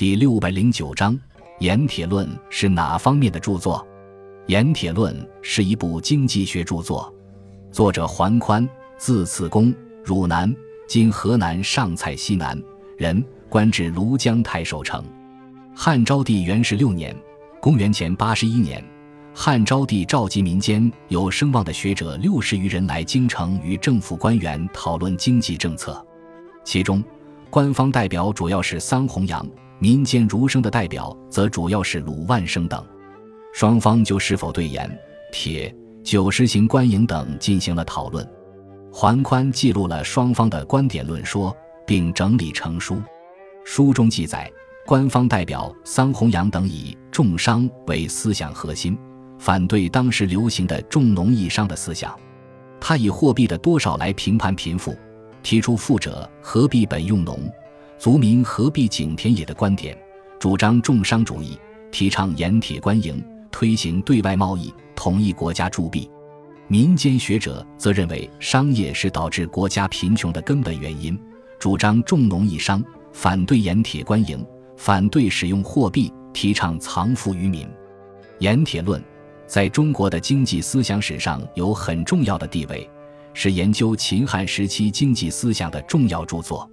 第六百零九章《盐铁论》是哪方面的著作？《盐铁论》是一部经济学著作，作者桓宽，字次公，汝南（今河南上蔡西南）人，官至庐江太守丞。汉昭帝元十六年（公元前八十一年），汉昭帝召集民间有声望的学者六十余人来京城与政府官员讨论经济政策，其中。官方代表主要是桑弘羊，民间儒生的代表则主要是鲁万生等。双方就是否对盐、铁、酒实行官营等进行了讨论。桓宽记录了双方的观点论说，并整理成书。书中记载，官方代表桑弘羊等以重商为思想核心，反对当时流行的重农抑商的思想。他以货币的多少来评判贫富。提出“富者何必本用农，族民何必井田野”的观点，主张重商主义，提倡盐铁官营，推行对外贸易，统一国家铸币。民间学者则认为商业是导致国家贫穷的根本原因，主张重农抑商，反对盐铁官营，反对使用货币，提倡藏富于民。《盐铁论》在中国的经济思想史上有很重要的地位。是研究秦汉时期经济思想的重要著作。